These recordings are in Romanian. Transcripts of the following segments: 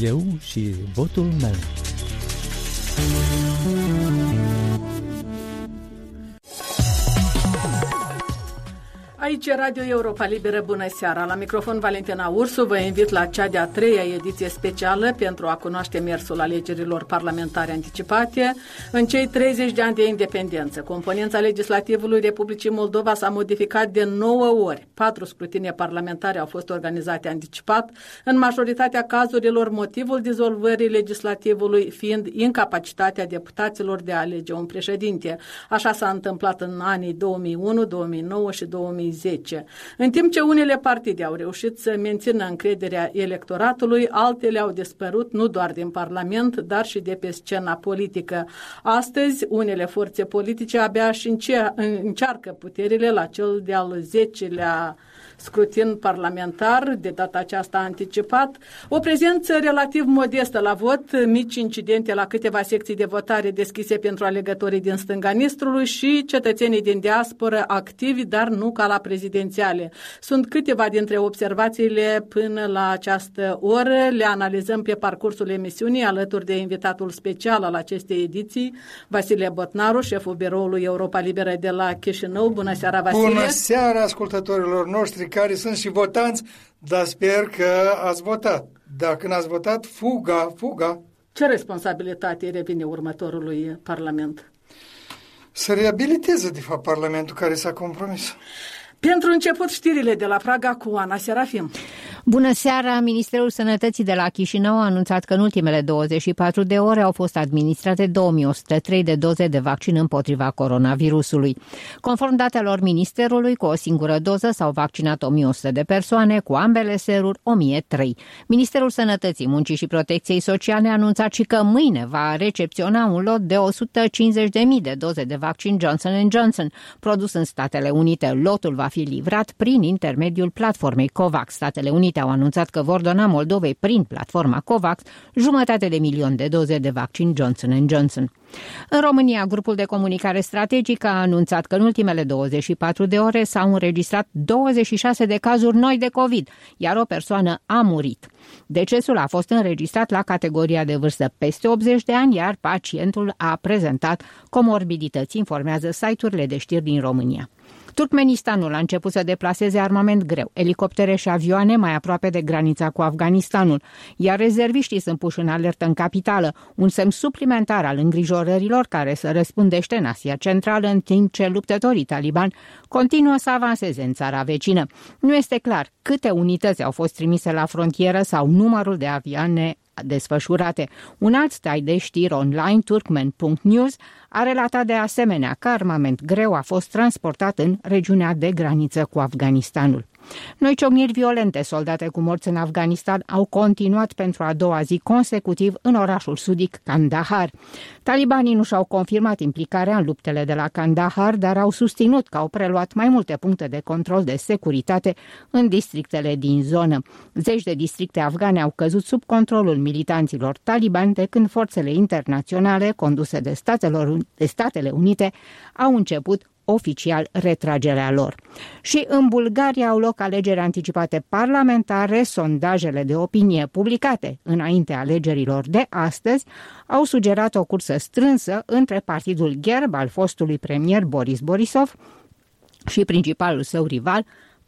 Eu și votul meu. Aici Radio Europa Liberă, bună seara! La microfon Valentina Ursu vă invit la cea de-a treia ediție specială pentru a cunoaște mersul alegerilor parlamentare anticipate în cei 30 de ani de independență. Componența legislativului Republicii Moldova s-a modificat de 9 ori. Patru scrutine parlamentare au fost organizate anticipat, în majoritatea cazurilor motivul dizolvării legislativului fiind incapacitatea deputaților de a alege un președinte. Așa s-a întâmplat în anii 2001, 2009 și 2010. 2010. În timp ce unele partide au reușit să mențină încrederea electoratului, altele au dispărut nu doar din Parlament, dar și de pe scena politică. Astăzi, unele forțe politice abia și încearcă puterile la cel de-al 10-lea scrutin parlamentar, de data aceasta anticipat, o prezență relativ modestă la vot, mici incidente la câteva secții de votare deschise pentru alegătorii din stânga Nistrului și cetățenii din diasporă activi, dar nu ca la prezidențiale. Sunt câteva dintre observațiile până la această oră, le analizăm pe parcursul emisiunii alături de invitatul special al acestei ediții, Vasile Botnaru, șeful biroului Europa Liberă de la Chișinău. Bună seara, Vasile! Bună seara ascultătorilor noștri care sunt și votanți, dar sper că ați votat. Dacă n-ați votat, fuga, fuga. Ce responsabilitate revine următorului Parlament? Să reabiliteze, de fapt, Parlamentul care s-a compromis. Pentru început, știrile de la Praga cu Ana Serafim. Bună seara! Ministerul Sănătății de la Chișinău a anunțat că în ultimele 24 de ore au fost administrate 2103 de doze de vaccin împotriva coronavirusului. Conform datelor Ministerului, cu o singură doză s-au vaccinat 1100 de persoane, cu ambele seruri 1003. Ministerul Sănătății, Muncii și Protecției Sociale a anunțat și că mâine va recepționa un lot de 150.000 de doze de vaccin Johnson Johnson, produs în Statele Unite. Lotul va fi livrat prin intermediul platformei COVAX. Statele Unite Unite au anunțat că vor dona Moldovei prin platforma COVAX jumătate de milion de doze de vaccin Johnson Johnson. În România, grupul de comunicare strategică a anunțat că în ultimele 24 de ore s-au înregistrat 26 de cazuri noi de COVID, iar o persoană a murit. Decesul a fost înregistrat la categoria de vârstă peste 80 de ani, iar pacientul a prezentat comorbidități, informează site-urile de știri din România. Turkmenistanul a început să deplaseze armament greu, elicoptere și avioane mai aproape de granița cu Afganistanul, iar rezerviștii sunt puși în alertă în capitală, un semn suplimentar al îngrijorărilor care se răspundește în Asia Centrală în timp ce luptătorii taliban continuă să avanseze în țara vecină. Nu este clar câte unități au fost trimise la frontieră sau numărul de avioane desfășurate. Un alt stai de știri online, turkmen.news, a relatat de asemenea că armament greu a fost transportat în regiunea de graniță cu Afganistanul. Noi ciocniri violente soldate cu morți în Afganistan au continuat pentru a doua zi consecutiv în orașul sudic Kandahar. Talibanii nu și-au confirmat implicarea în luptele de la Kandahar, dar au susținut că au preluat mai multe puncte de control de securitate în districtele din zonă. Zeci de districte afgane au căzut sub controlul militanților talibani de când forțele internaționale conduse de, Statelor, de Statele Unite au început oficial retragerea lor. Și în Bulgaria au loc alegeri anticipate parlamentare, sondajele de opinie publicate înainte alegerilor de astăzi au sugerat o cursă strânsă între partidul Gerb al fostului premier Boris Borisov și principalul său rival,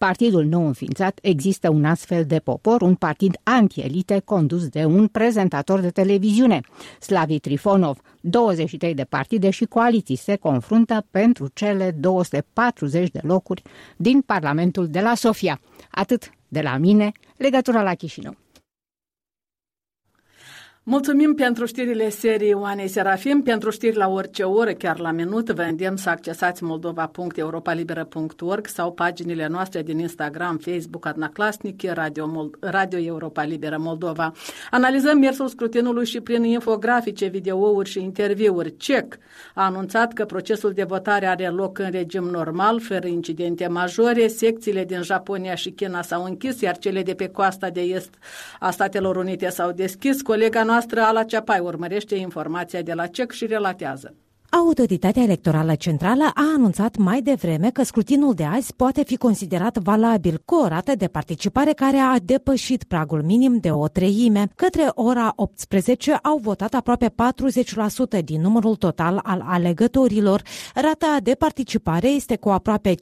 Partidul nou înființat există un astfel de popor, un partid antielite condus de un prezentator de televiziune, Slavi Trifonov. 23 de partide și coaliții se confruntă pentru cele 240 de locuri din Parlamentul de la Sofia. Atât de la mine, legătura la Chișinău. Mulțumim pentru știrile serii Oanei Serafim, pentru știri la orice oră, chiar la minut. Vă îndemn să accesați moldova.europalibera.org sau paginile noastre din Instagram, Facebook, Adna Clasnic, Radio, Mold- Radio Europa Liberă Moldova. Analizăm mersul scrutinului și prin infografice, videouri și interviuri. CEC a anunțat că procesul de votare are loc în regim normal, fără incidente majore. Secțiile din Japonia și China s-au închis, iar cele de pe coasta de est a Statelor Unite s-au deschis. Colega noastră, Ala Ceapai, urmărește informația de la CEC și relatează. Autoritatea Electorală Centrală a anunțat mai devreme că scrutinul de azi poate fi considerat valabil cu o rată de participare care a depășit pragul minim de o treime. Către ora 18 au votat aproape 40% din numărul total al alegătorilor. Rata de participare este cu aproape 5%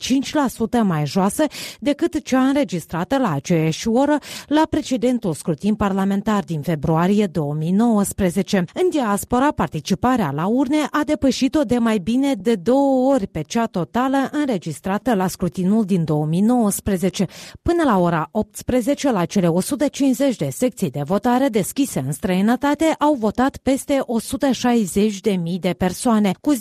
mai joasă decât cea înregistrată la aceeași oră la precedentul scrutin parlamentar din februarie 2019. În diaspora, participarea la urne a depășit depășit-o de mai bine de două ori pe cea totală înregistrată la scrutinul din 2019. Până la ora 18, la cele 150 de secții de votare deschise în străinătate, au votat peste 160.000 de persoane, cu 10.000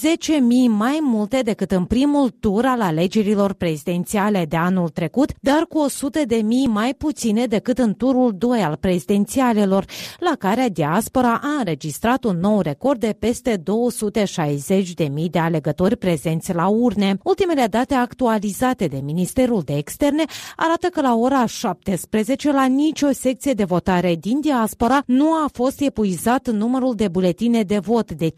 mai multe decât în primul tur al alegerilor prezidențiale de anul trecut, dar cu 100.000 mai puține decât în turul 2 al prezidențialelor, la care diaspora a înregistrat un nou record de peste 260 30.000 de alegători prezenți la urne. Ultimele date actualizate de Ministerul de Externe arată că la ora 17 la nicio secție de votare din diaspora nu a fost epuizat numărul de buletine de vot de 5.000.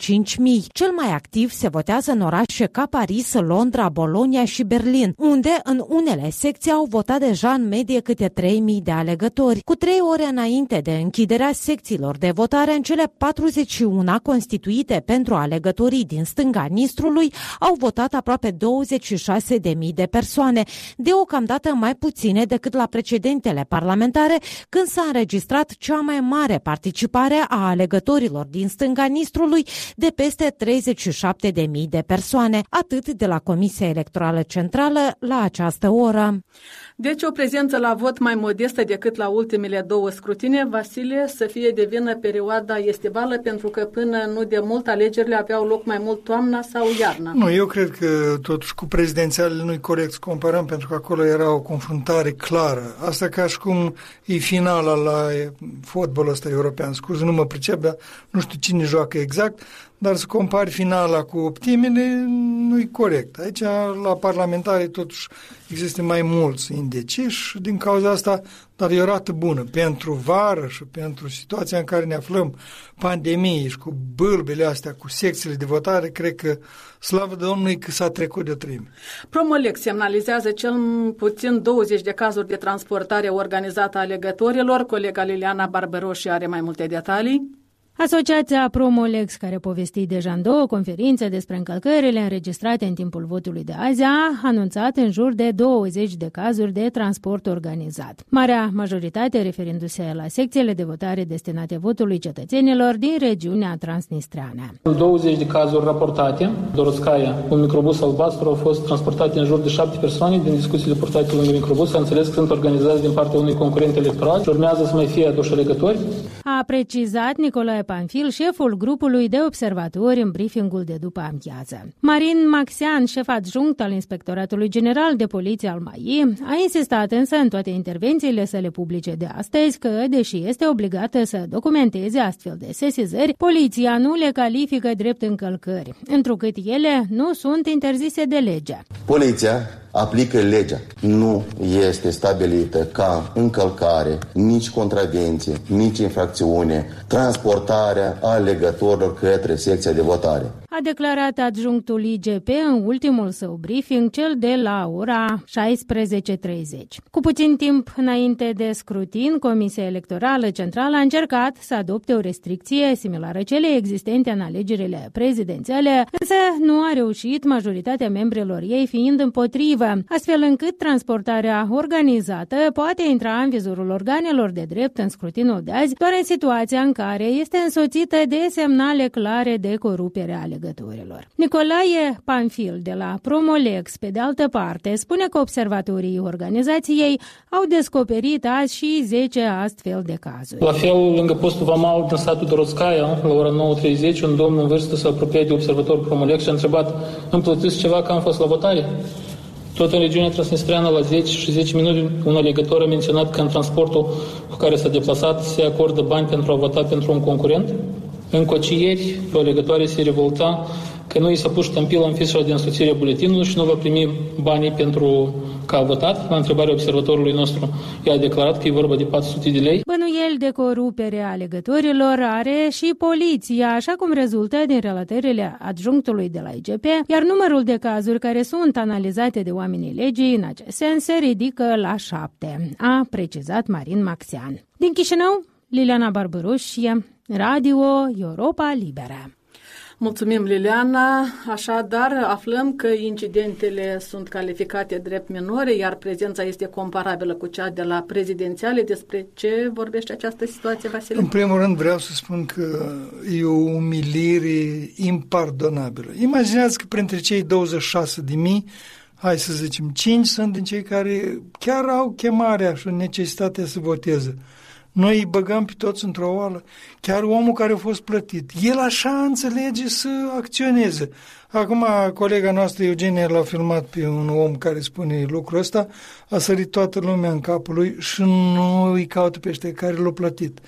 Cel mai activ se votează în orașe ca Paris, Londra, Bologna și Berlin, unde în unele secții au votat deja în medie câte 3.000 de alegători. Cu trei ore înainte de închiderea secțiilor de votare în cele 41 constituite pentru alegătorii din din stânga Nistrului au votat aproape 26.000 de persoane, deocamdată mai puține decât la precedentele parlamentare, când s-a înregistrat cea mai mare participare a alegătorilor din stânga Nistrului de peste 37.000 de persoane, atât de la Comisia Electorală Centrală la această oră. Deci o prezență la vot mai modestă decât la ultimele două scrutine, Vasile, să fie de vină perioada estivală, pentru că până nu de mult alegerile aveau loc mai mult toamna sau iarna. Nu, eu cred că totuși cu prezidențialele nu-i corect să comparăm, pentru că acolo era o confruntare clară. Asta ca și cum e finala la fotbalul ăsta european. Scuze, nu mă pricep, dar nu știu cine joacă exact, dar să compari finala cu optimele nu-i corect. Aici, la parlamentare, totuși, există mai mulți indeciși din cauza asta, dar e o rată bună pentru vară și pentru situația în care ne aflăm, pandemie și cu bâlbele astea, cu secțiile de votare, cred că, slavă Domnului, că s-a trecut de trim. Promolex semnalizează cel puțin 20 de cazuri de transportare organizată a alegătorilor. Colega Liliana Barberoși are mai multe detalii. Asociația Promolex, care povesti deja în două conferințe despre încălcările înregistrate în timpul votului de azi, a anunțat în jur de 20 de cazuri de transport organizat. Marea majoritate referindu-se la secțiile de votare destinate votului cetățenilor din regiunea transnistreană. 20 de cazuri raportate. Doroscaia, un microbus albastru, au fost transportate în jur de 7 persoane din discuțiile purtate lângă microbus. Am înțeles că sunt organizați din partea unui concurent electoral și urmează să mai fie aduși alegători. A precizat Nicolae Panfil, șeful grupului de observatori în briefingul de după amiază. Marin Maxian, șef adjunct al Inspectoratului General de Poliție al MAI, a insistat însă în toate intervențiile sale publice de astăzi că, deși este obligată să documenteze astfel de sesizări, poliția nu le califică drept încălcări, întrucât ele nu sunt interzise de lege. Poliția aplică legea. Nu este stabilită ca încălcare, nici contravenție, nici infracțiune, transportarea alegătorilor către secția de votare a declarat adjunctul IGP în ultimul său briefing, cel de la ora 16.30. Cu puțin timp înainte de scrutin, Comisia Electorală Centrală a încercat să adopte o restricție similară celei existente în alegerile prezidențiale, însă nu a reușit majoritatea membrilor ei fiind împotrivă, astfel încât transportarea organizată poate intra în vizorul organelor de drept în scrutinul de azi, doar în situația în care este însoțită de semnale clare de corupere ale alegătorilor. Nicolae Panfil de la Promolex, pe de altă parte, spune că observatorii organizației au descoperit azi și 10 astfel de cazuri. La fel, lângă postul Vamal din satul Doroscaia, la ora 9.30, un domn în vârstă s-a apropiat de observatorul Promolex și a întrebat îmi plătiți ceva că am fost la votare? Tot în regiunea transnistreană, la 10 și 10 minute, un alegător a menționat că în transportul cu care s-a deplasat se acordă bani pentru a vota pentru un concurent. În cocieri, o legătoare se revolta că nu i s-a pus ștampila în fișa de însoțire a buletinului și nu va primi banii pentru că a votat. La întrebarea observatorului nostru, i-a declarat că e vorba de 400 de lei. nivel de corupere a legătorilor are și poliția, așa cum rezultă din relatările adjunctului de la IGP, iar numărul de cazuri care sunt analizate de oamenii legii în acest sens se ridică la șapte, a precizat Marin Maxian. Din Chișinău, Liliana Barbaruș, Radio Europa Liberă. Mulțumim, Liliana. Așadar, aflăm că incidentele sunt calificate drept minore, iar prezența este comparabilă cu cea de la prezidențiale. Despre ce vorbește această situație, Vasile? În primul rând vreau să spun că e o umilire impardonabilă. Imaginați că printre cei 26 de mii hai să zicem, 5 sunt din cei care chiar au chemarea și necesitatea să voteze. Noi îi băgăm pe toți într-o oală. Chiar omul care a fost plătit. El așa înțelege să acționeze. Acum, colega noastră Eugenia l-a filmat pe un om care spune lucrul ăsta, a sărit toată lumea în capul lui și nu îi caută pe ăștia care l-au plătit.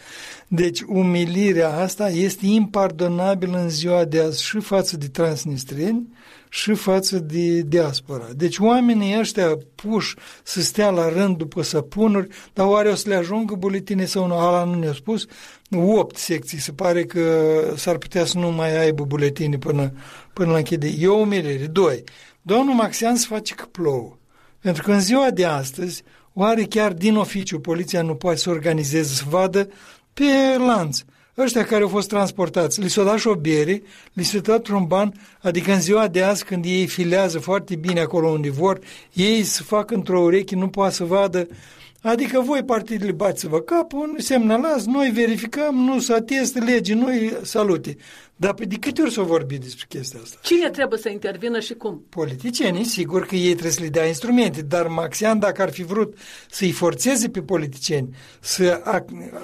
Deci, umilirea asta este impardonabilă în ziua de azi și față de transnistreni, și față de diaspora. Deci oamenii ăștia puși să stea la rând după săpunuri, dar oare o să le ajungă buletine sau nu? Ala nu ne-a spus. Opt secții, se pare că s-ar putea să nu mai aibă buletine până, până la închide. E o umilire. Doi, domnul Maxian se face că plouă. Pentru că în ziua de astăzi, oare chiar din oficiu poliția nu poate să organizeze, să vadă pe lanț ăștia care au fost transportați, li s-a dat și o bere, li s-a dat un ban, adică în ziua de azi când ei filează foarte bine acolo unde vor, ei să facă într-o ureche, nu poate să vadă Adică voi partidele bați-vă capul, semnalați, noi verificăm, nu să ateste legii, noi salute. Dar de câte ori s-au vorbit despre chestia asta? Cine trebuie să intervină și cum? Politicienii, sigur că ei trebuie să le dea instrumente, dar Maxian, dacă ar fi vrut să-i forțeze pe politicieni să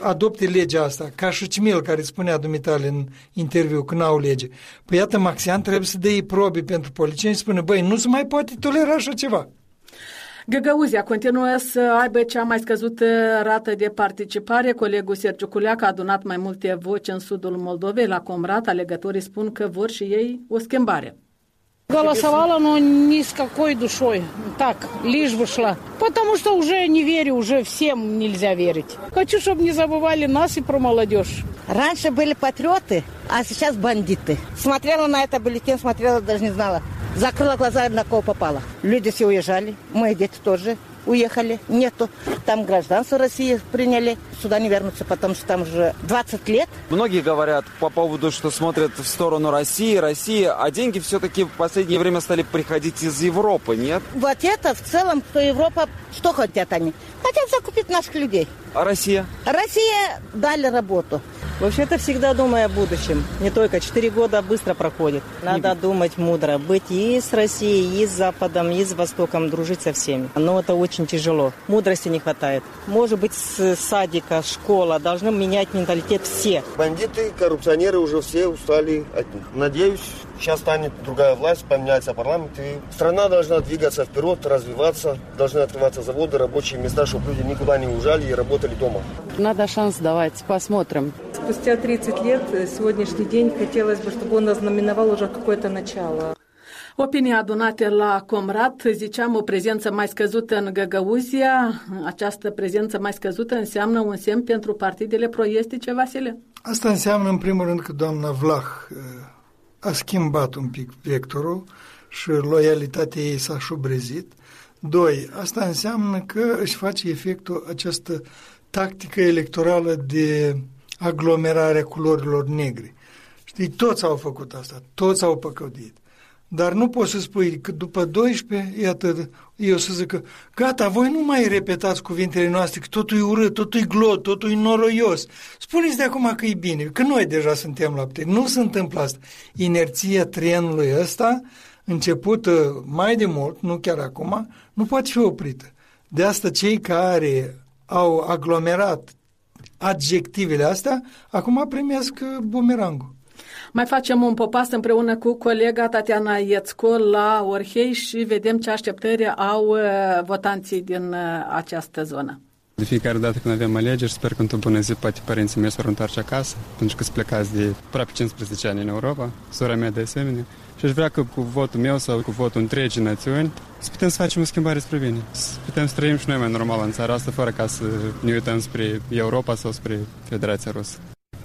adopte legea asta, ca și Cimil, care spunea dumitale în interviu că n-au lege, păi iată, Maxian trebuie să dea probe pentru politicieni și spune, băi, nu se mai poate tolera așa ceva. Găgăuzia continuă să aibă cea mai scăzută rată de participare. Colegul Sergiu Culeac a adunat mai multe voci în sudul Moldovei. La Comrat, alegătorii spun că vor și ei o schimbare. Голосовала, но ни с какой душой. Так, лишь бы шла. Потому что уже не верю, уже всем нельзя верить. Хочу, чтобы не забывали нас и про молодежь. Раньше были патриоты, а сейчас бандиты. Смотрела на это бюллетень, смотрела, даже не знала. Закрыла глаза, на кого попала. Люди все уезжали, мои дети тоже уехали. Нету. Там гражданство России приняли. Сюда не вернутся, потому что там уже 20 лет. Многие говорят по поводу, что смотрят в сторону России, России, а деньги все-таки в последнее время стали приходить из Европы, нет? Вот это в целом, что Европа, что хотят они? Хотят закупить наших людей. А Россия? Россия дали работу. Вообще-то всегда думая о будущем. Не только. Четыре года быстро проходит. Надо Не... думать мудро. Быть и с Россией, и с Западом, и с Востоком, дружить со всеми. Но это очень тяжело. Мудрости не хватает. Может быть, с садика, школа. Должны менять менталитет все. Бандиты, коррупционеры уже все устали от них. Надеюсь, сейчас станет другая власть, поменяется парламент. И страна должна двигаться вперед, развиваться. Должны открываться заводы, рабочие места, чтобы люди никуда не уезжали и работали дома. Надо шанс давать. Посмотрим. Спустя 30 лет, э, сегодняшний день, хотелось бы, чтобы он ознаменовал уже какое-то начало. Opinii adunate la Comrat, ziceam, o prezență mai scăzută în Găgăuzia. Această prezență mai scăzută înseamnă un semn pentru partidele proiestice, Vasile? Asta înseamnă, în primul rând, că doamna Vlah a schimbat un pic vectorul și loialitatea ei s-a șubrezit. Doi, asta înseamnă că își face efectul această tactică electorală de aglomerarea culorilor negre. Știi, toți au făcut asta, toți au păcădit. Dar nu poți să spui că după 12, iată, eu să zic că gata, voi nu mai repetați cuvintele noastre, că totul e urât, totul e glot, totul e noroios. Spuneți de acum că e bine, că noi deja suntem la putere. Nu se întâmplă asta. Inerția trenului ăsta, începută mai de mult, nu chiar acum, nu poate fi oprită. De asta cei care au aglomerat adjectivele astea, acum primesc bumerangul. Mai facem un popas împreună cu colega Tatiana Iețco la Orhei și vedem ce așteptări au uh, votanții din uh, această zonă. De fiecare dată când avem alegeri, sper că într-o bună zi poate părinții mei să întoarce acasă, pentru că sunt plecați de aproape 15 ani în Europa, sora mea de asemenea. Și aș vrea că cu votul meu sau cu votul întregii națiuni să putem să facem o schimbare spre bine. Să putem să trăim și noi mai normal în țara asta, fără ca să ne uităm spre Europa sau spre Federația Rusă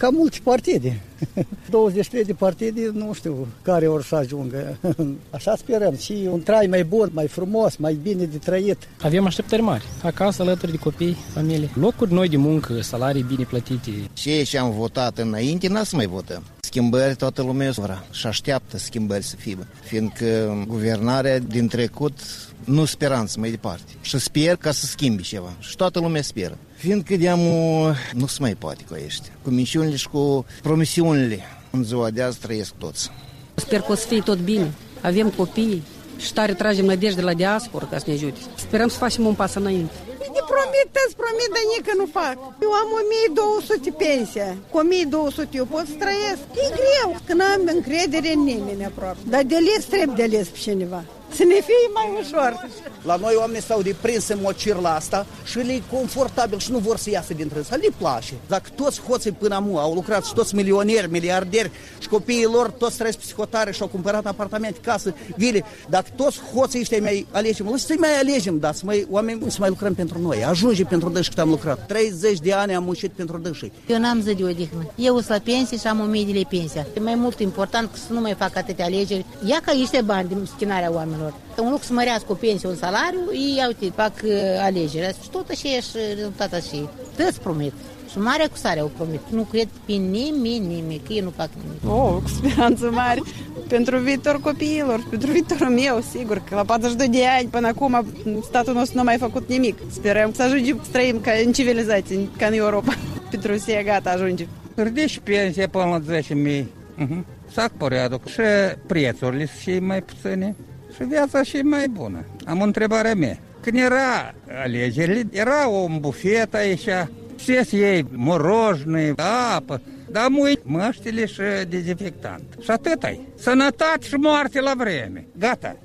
ca multe partide. 23 de partide, nu știu care ori să ajungă. Așa sperăm. Și un trai mai bun, mai frumos, mai bine de trăit. Avem așteptări mari. Acasă, alături de copii, familie. Locuri noi de muncă, salarii bine plătite. Și ce am votat înainte, n-a să mai votăm. Schimbări toată lumea vrea și așteaptă schimbări să fie. Fiindcă guvernarea din trecut nu speranță mai departe. Și sper ca să schimbi ceva. Și toată lumea speră. Fiindcă deamul nu se mai poate cu ăștia. Cu minciunile și cu promisiunile. În ziua de azi trăiesc toți. Sper că o să fie tot bine. Avem copii și tare tragem nădejde de la diaspora ca să ne ajute. Sperăm să facem un pas înainte. Ne promit, îți promit, dar nică nu fac. Eu am 1200 pensia. Cu 1200 eu pot să trăiesc. E greu, că n-am încredere în nimeni aproape. Dar de les trebuie de les pe cineva să ne fie mai ușor. La noi oamenii s-au deprins în mocir la asta și le e confortabil și nu vor să iasă dintre să le place. Dacă toți hoții până amu au lucrat și toți milionieri, miliarderi și copiii lor toți trăiesc psihotare și au cumpărat apartamente, casă, vile, dacă toți hoții ăștia mai alegem, lăsați să mai alegem, da, să mai, oameni, să mai lucrăm pentru noi. Ajunge pentru dâși cât am lucrat. 30 de ani am muncit pentru dâși. Eu n-am zi de odihnă. Eu sunt la pensie și am 1000 de lei pensia. E mai mult important să nu mai fac atâtea alegeri. Ia ca niște bani din schinarea oamenilor oamenilor. În loc să mărească o pensie, un salariu, ei, ia uite, fac uh, alegerea și tot așa și rezultat așa. Toți promit. Și mare acusare au promit. Nu cred pe nimeni, nimic, ei nu fac nimic. Oh, cu speranță mari pentru viitor copiilor, pentru viitorul meu, sigur, că la 42 de ani până acum statul nostru nu a mai făcut nimic. Sperăm să ajungem să trăim ca în civilizație, ca în Europa. pentru Rusia gata ajunge. Ridici pensia până la 10.000. Uh-huh. Fac porядок. Și prețurile și mai puține și viața și mai bună. Am o întrebare mea. Când era alegerile, era un bufet aici, ce să iei, morojne, apă, dar mui măștile și dezinfectant. Și atât ai. Sănătate și moarte la vreme. Gata.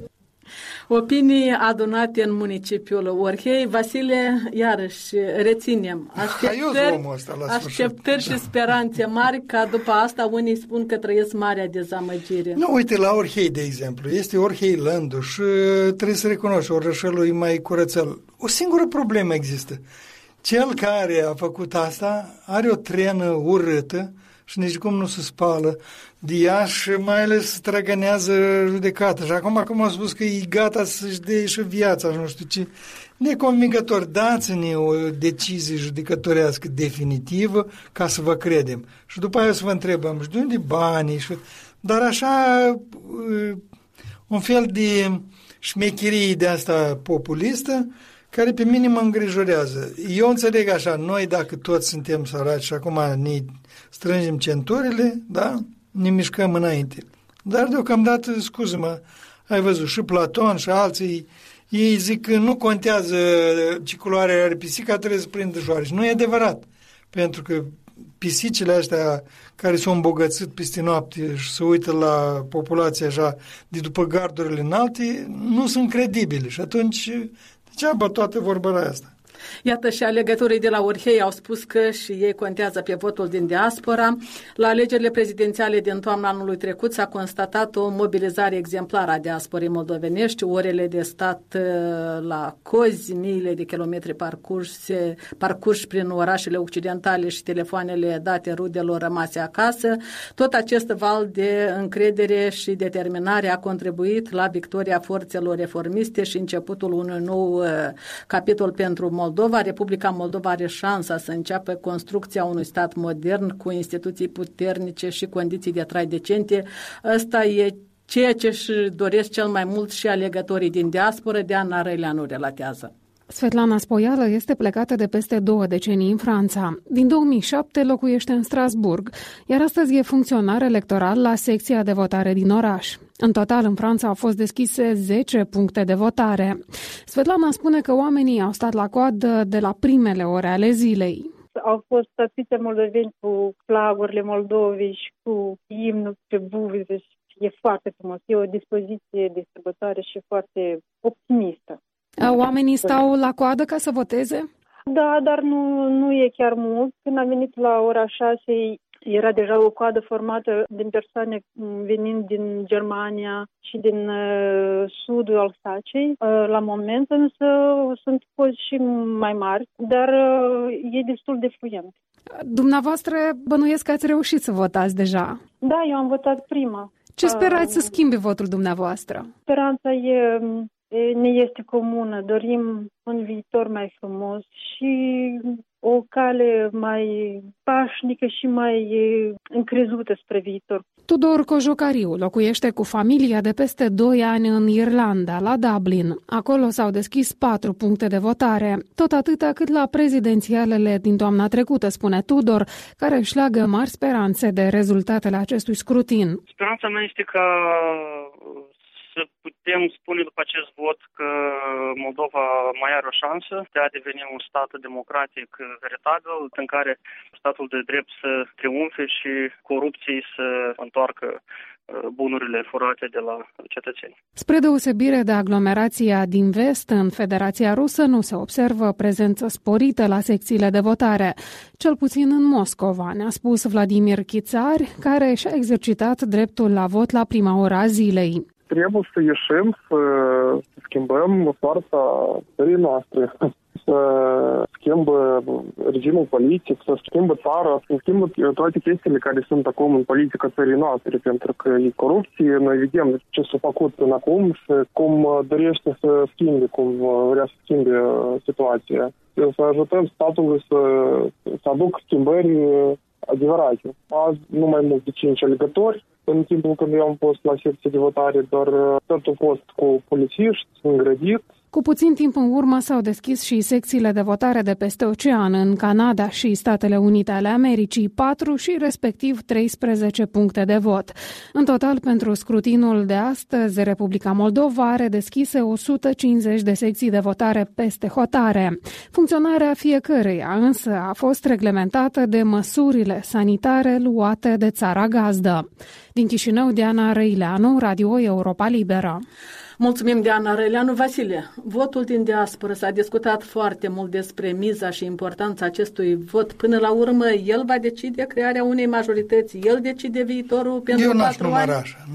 Opinii adunate în municipiul Orhei. Vasile, iarăși reținem așteptări, așteptări și speranțe mari ca după asta unii spun că trăiesc marea dezamăgire. Nu, uite, la Orhei, de exemplu, este Orhei Landu și trebuie să recunoști, orășelul e mai curățel. O singură problemă există. Cel care a făcut asta are o trenă urâtă și nici cum nu se spală de ea și mai ales trăgănează judecată. Și acum, acum au spus că e gata să-și dea și viața și nu știu ce. Neconvingător, dați-ne o decizie judecătorească definitivă ca să vă credem. Și după aia să vă întrebăm, și de unde banii? Și... Dar așa, uh, un fel de șmecherie de asta populistă, care pe mine mă îngrijorează. Eu înțeleg așa, noi dacă toți suntem săraci și acum ne strângem centurile, da, ne mișcăm înainte. Dar deocamdată, scuză-mă, ai văzut și Platon și alții, ei zic că nu contează ce culoare are pisica, trebuie să prindă Și Nu e adevărat, pentru că pisicile astea care s-au îmbogățit peste noapte și se uită la populația așa de după gardurile înalte, nu sunt credibile și atunci degeaba toată vorba asta. Iată și alegătorii de la Orhei au spus că și ei contează pe votul din diaspora. La alegerile prezidențiale din toamna anului trecut s-a constatat o mobilizare exemplară a diasporii moldovenești, orele de stat uh, la cozi, miile de kilometri parcurse, parcurși prin orașele occidentale și telefoanele date rudelor rămase acasă. Tot acest val de încredere și determinare a contribuit la victoria forțelor reformiste și începutul unui nou uh, capitol pentru Moldova Moldova, Republica Moldova are șansa să înceapă construcția unui stat modern cu instituții puternice și condiții de trai decente. Ăsta e ceea ce își doresc cel mai mult și alegătorii din diasporă, de Ana Răileanu relatează. Svetlana Spoială este plecată de peste două decenii în Franța. Din 2007 locuiește în Strasburg, iar astăzi e funcționar electoral la secția de votare din oraș. În total, în Franța au fost deschise 10 puncte de votare. Svetlana spune că oamenii au stat la coadă de la primele ore ale zilei. Au fost atâția moldoveni cu flagurile Moldovei și cu imnul pe buvize e foarte frumos. E o dispoziție de sărbătoare și foarte optimistă. Oamenii stau la coadă ca să voteze? Da, dar nu, nu e chiar mult. Când am venit la ora 6, era deja o coadă formată din persoane venind din Germania și din uh, sudul Alsaciei. Uh, la moment însă sunt cozi și mai mari, dar uh, e destul de fluent. Dumneavoastră bănuiesc că ați reușit să votați deja. Da, eu am votat prima. Ce sperați să schimbe votul dumneavoastră? Speranța e ne este comună, dorim un viitor mai frumos și o cale mai pașnică și mai încrezută spre viitor. Tudor Cojocariu locuiește cu familia de peste 2 ani în Irlanda, la Dublin. Acolo s-au deschis patru puncte de votare, tot atâta cât la prezidențialele din toamna trecută, spune Tudor, care își leagă mari speranțe de rezultatele acestui scrutin. Speranța mea este că să putem spune după acest vot că Moldova mai are o șansă de a deveni un stat democratic veritabil, în care statul de drept să triumfe și corupției să întoarcă uh, bunurile furate de la cetățeni. Spre deosebire de aglomerația din vest, în Federația Rusă nu se observă prezență sporită la secțiile de votare, cel puțin în Moscova, ne-a spus Vladimir Chițari, care și-a exercitat dreptul la vot la prima ora zilei trebuie să ieșim, să schimbăm soarta țării noastre, să schimbă regimul politic, să schimbă țara, să schimbă toate chestiile care sunt acum în politica țării noastre, pentru că e corupție, noi vedem ce s-a făcut până acum și cum dorește să schimbe, cum vrea să schimbe situația. Să ajutăm statul să, să aducă schimbări adevărate. Azi nu mai mult de 5 alegători, în timpul când eu am fost la secție de votare, dar uh, tot a fost cu polițiști, îngrădit, cu puțin timp în urmă s-au deschis și secțiile de votare de peste ocean în Canada și Statele Unite ale Americii, 4 și respectiv 13 puncte de vot. În total, pentru scrutinul de astăzi, Republica Moldova are deschise 150 de secții de votare peste hotare. Funcționarea fiecăreia însă a fost reglementată de măsurile sanitare luate de țara gazdă. Din Chișinău, Diana Răileanu, Radio Europa Liberă. Mulțumim, Diana Răileanu. Vasile, votul din diaspora s-a discutat foarte mult despre miza și importanța acestui vot. Până la urmă, el va decide crearea unei majorități, el decide viitorul pentru eu patru ani. așa.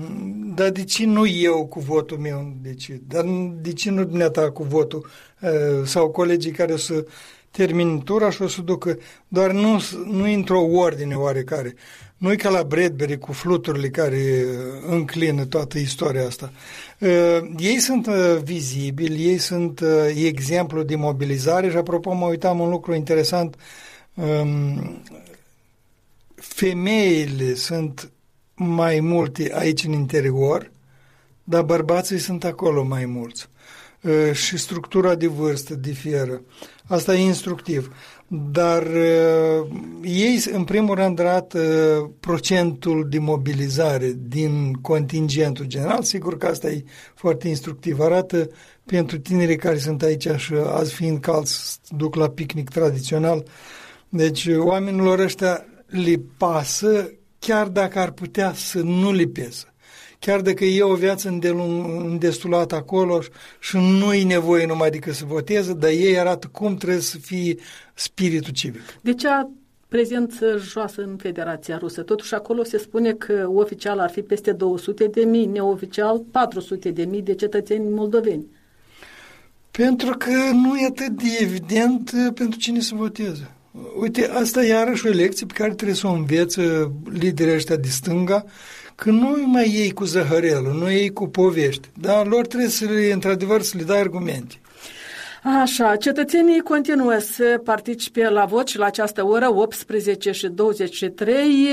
Dar de ce nu eu cu votul meu decid? Dar de ce nu dumneata cu votul uh, sau colegii care o să termin tura și o să ducă, doar nu, nu într-o ordine oarecare. Nu e ca la Bradbury cu fluturile care înclină toată istoria asta. Uh, ei sunt uh, vizibili, ei sunt uh, exemplu de mobilizare și apropo mă uitam un lucru interesant, um, femeile sunt mai multe aici în interior, dar bărbații sunt acolo mai mulți. Și structura de vârstă diferă. Asta e instructiv. Dar uh, ei, în primul rând, arată uh, procentul de mobilizare din contingentul general. Sigur că asta e foarte instructiv. Arată pentru tinerii care sunt aici și azi fiind cald duc la picnic tradițional. Deci oamenilor ăștia le pasă chiar dacă ar putea să nu le pesă chiar dacă e o viață îndestulată acolo și nu e nevoie numai decât să voteze, dar ei arată cum trebuie să fie spiritul civic. De ce a prezență joasă în Federația Rusă. Totuși acolo se spune că oficial ar fi peste 200 de mii, neoficial 400 de mii de cetățeni moldoveni. Pentru că nu e atât de evident uh, pentru cine să voteze. Uite, asta e iarăși o lecție pe care trebuie să o învețe liderii ăștia de stânga, că nu mai iei cu zăhărelul, nu iei cu povești, dar lor trebuie să le, într-adevăr, să le dai argumente. Așa, cetățenii continuă să participe la vot și la această oră, 18 și 23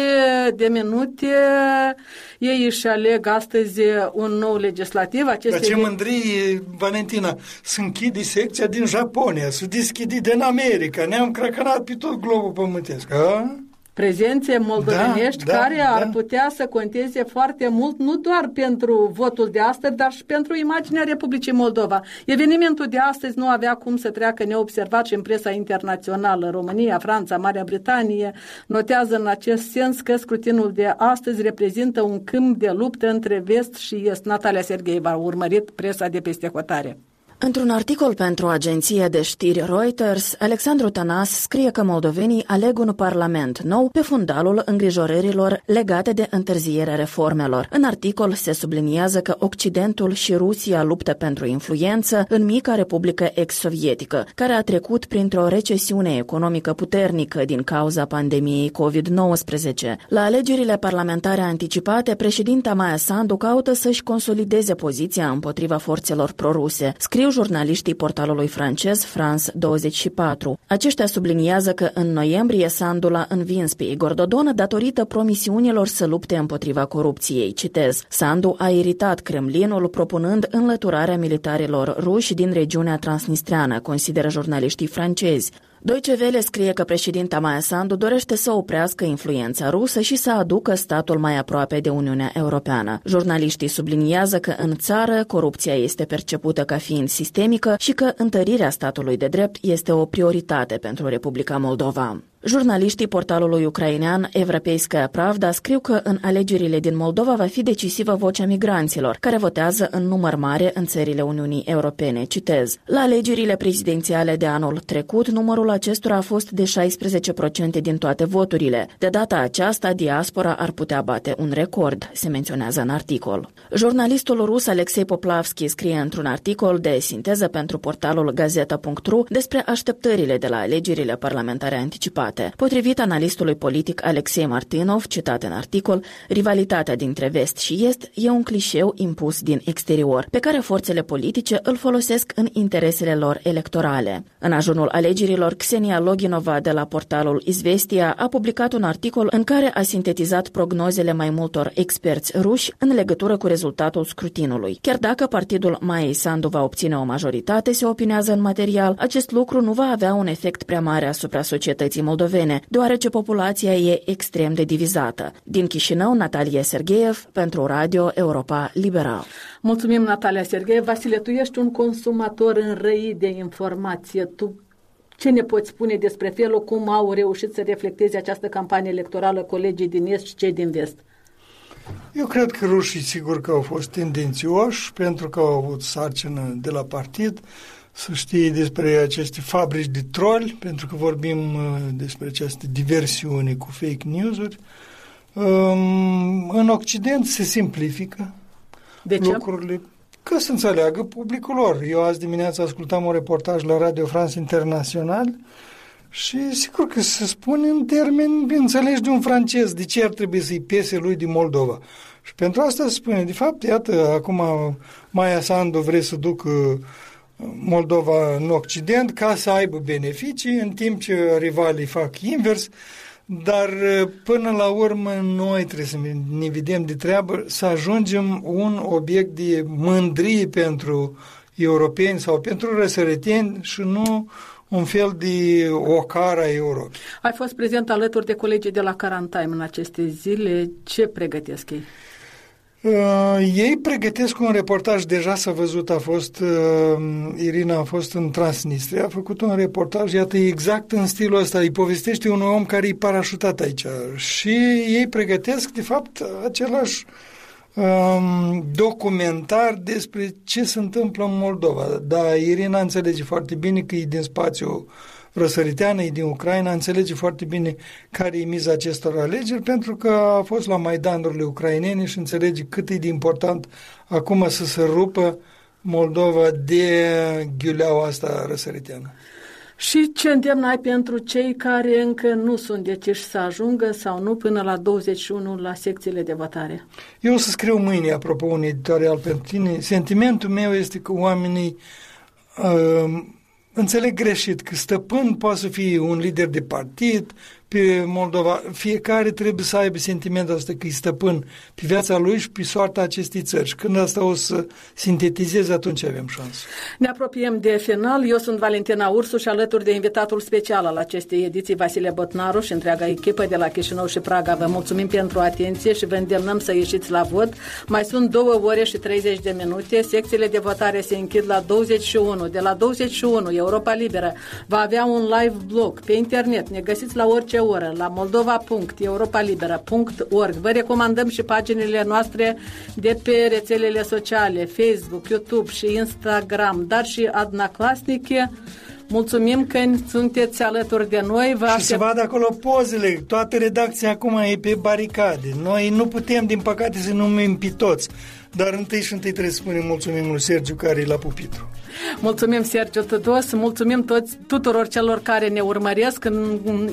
de minute. Ei își aleg astăzi un nou legislativ. Aceste Dar ce mândrie, Valentina, să închide secția din Japonia, să deschide din America. Ne-am crăcănat pe tot globul pământesc. A? Prezențe moldovenești da, da, care da. ar putea să conteze foarte mult, nu doar pentru votul de astăzi, dar și pentru imaginea Republicii Moldova. Evenimentul de astăzi nu avea cum să treacă neobservat și în presa internațională. România, Franța, Marea Britanie notează în acest sens că scrutinul de astăzi reprezintă un câmp de luptă între vest și est. Natalia Sergheieva a urmărit presa de peste hotare. Într-un articol pentru agenția de știri Reuters, Alexandru Tanas scrie că moldovenii aleg un parlament nou pe fundalul îngrijorărilor legate de întârzierea reformelor. În articol se subliniază că Occidentul și Rusia luptă pentru influență în mica republică ex-sovietică, care a trecut printr-o recesiune economică puternică din cauza pandemiei COVID-19. La alegerile parlamentare anticipate, președinta Maia Sandu caută să-și consolideze poziția împotriva forțelor proruse. Scriu scriu jurnaliștii portalului francez France 24. Aceștia subliniază că în noiembrie Sandu l-a învins pe Igor Dodon datorită promisiunilor să lupte împotriva corupției. Citez, Sandu a iritat Kremlinul propunând înlăturarea militarilor ruși din regiunea transnistreană, consideră jurnaliștii francezi. Deutsche Welle scrie că președinta Maia Sandu dorește să oprească influența rusă și să aducă statul mai aproape de Uniunea Europeană. Jurnaliștii subliniază că în țară corupția este percepută ca fiind sistemică și că întărirea statului de drept este o prioritate pentru Republica Moldova. Jurnaliștii portalului ucrainean Evropeiskaya Pravda scriu că în alegerile din Moldova va fi decisivă vocea migranților, care votează în număr mare în țările Uniunii Europene. Citez. La alegerile prezidențiale de anul trecut, numărul acestora a fost de 16% din toate voturile. De data aceasta, diaspora ar putea bate un record, se menționează în articol. Jurnalistul rus Alexei Poplavski scrie într-un articol de sinteză pentru portalul Gazeta.ru despre așteptările de la alegerile parlamentare anticipate rezultate. Potrivit analistului politic Alexei Martinov, citat în articol, rivalitatea dintre vest și est e un clișeu impus din exterior, pe care forțele politice îl folosesc în interesele lor electorale. În ajunul alegerilor, Xenia Loginova de la portalul Izvestia a publicat un articol în care a sintetizat prognozele mai multor experți ruși în legătură cu rezultatul scrutinului. Chiar dacă partidul Maiei Sandu va obține o majoritate, se opinează în material, acest lucru nu va avea un efect prea mare asupra societății moldovene moldovene, deoarece populația e extrem de divizată. Din Chișinău, Natalia Sergeev, pentru Radio Europa Liberal. Mulțumim, Natalia Sergeev. Vasile, tu ești un consumator înrăit de informație. Tu ce ne poți spune despre felul cum au reușit să reflecteze această campanie electorală colegii din Est și cei din Vest? Eu cred că rușii sigur că au fost tendențioși pentru că au avut sarcină de la partid să știe despre aceste fabrici de troli, pentru că vorbim uh, despre această diversiune cu fake news-uri. Um, în Occident se simplifică de ce? lucrurile ca să înțeleagă publicul lor. Eu azi dimineața ascultam un reportaj la Radio France Internațional și sigur că se spune în termeni înțelegi de un francez de ce ar trebui să-i piese lui din Moldova. Și pentru asta se spune, de fapt, iată, acum Maia Sandu vrea să ducă Moldova în Occident ca să aibă beneficii, în timp ce rivalii fac invers, dar până la urmă noi trebuie să ne vedem de treabă să ajungem un obiect de mândrie pentru europeni sau pentru răsăreteni și nu un fel de ocara a Europei. Ai fost prezent alături de colegii de la Carantime în aceste zile. Ce pregătesc ei? Uh, ei pregătesc un reportaj, deja s-a văzut, a fost, uh, Irina a fost în Transnistria, a făcut un reportaj, iată, exact în stilul ăsta, îi povestește un om care e parașutat aici. Și ei pregătesc, de fapt, același um, documentar despre ce se întâmplă în Moldova. Dar Irina înțelege foarte bine că e din spațiu răsăriteană, e din Ucraina, înțelege foarte bine care e miza acestor alegeri, pentru că a fost la Maidanurile ucrainene și înțelege cât e de important acum să se rupă Moldova de ghiuleaua asta răsăriteană. Și ce îndemn ai pentru cei care încă nu sunt deciși să ajungă sau nu până la 21 la secțiile de votare? Eu o să scriu mâine, apropo, un editorial pentru tine. Sentimentul meu este că oamenii uh, înțeleg greșit că stăpân poate să fie un lider de partid, pe Moldova, fiecare trebuie să aibă sentimentul ăsta că e stăpân pe viața lui și pe soarta acestei țări. Și când asta o să sintetizeze, atunci avem șansă. Ne apropiem de final. Eu sunt Valentina Ursu și alături de invitatul special al acestei ediții, Vasile Botnaru și întreaga echipă de la Chișinău și Praga. Vă mulțumim pentru atenție și vă îndemnăm să ieșiți la vot. Mai sunt două ore și 30 de minute. Secțiile de votare se închid la 21. De la 21, Europa Liberă va avea un live blog pe internet. Ne găsiți la orice oră la moldova.europalibera.org. Vă recomandăm și paginile noastre de pe rețelele sociale, Facebook, YouTube și Instagram, dar și Adnaclasnice. Mulțumim că sunteți alături de noi. Vă și aștept... se vadă acolo pozele. Toată redacția acum e pe baricade. Noi nu putem, din păcate, să numim pe toți. Dar întâi și întâi trebuie să spunem mulțumim lui Sergiu care e la pupitru. Mulțumim, Sergiu Tădos, mulțumim toți, tuturor celor care ne urmăresc.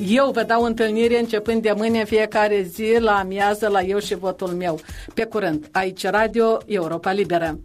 Eu vă dau întâlnire începând de mâine în fiecare zi la amiază la eu și votul meu. Pe curând, aici Radio Europa Liberă.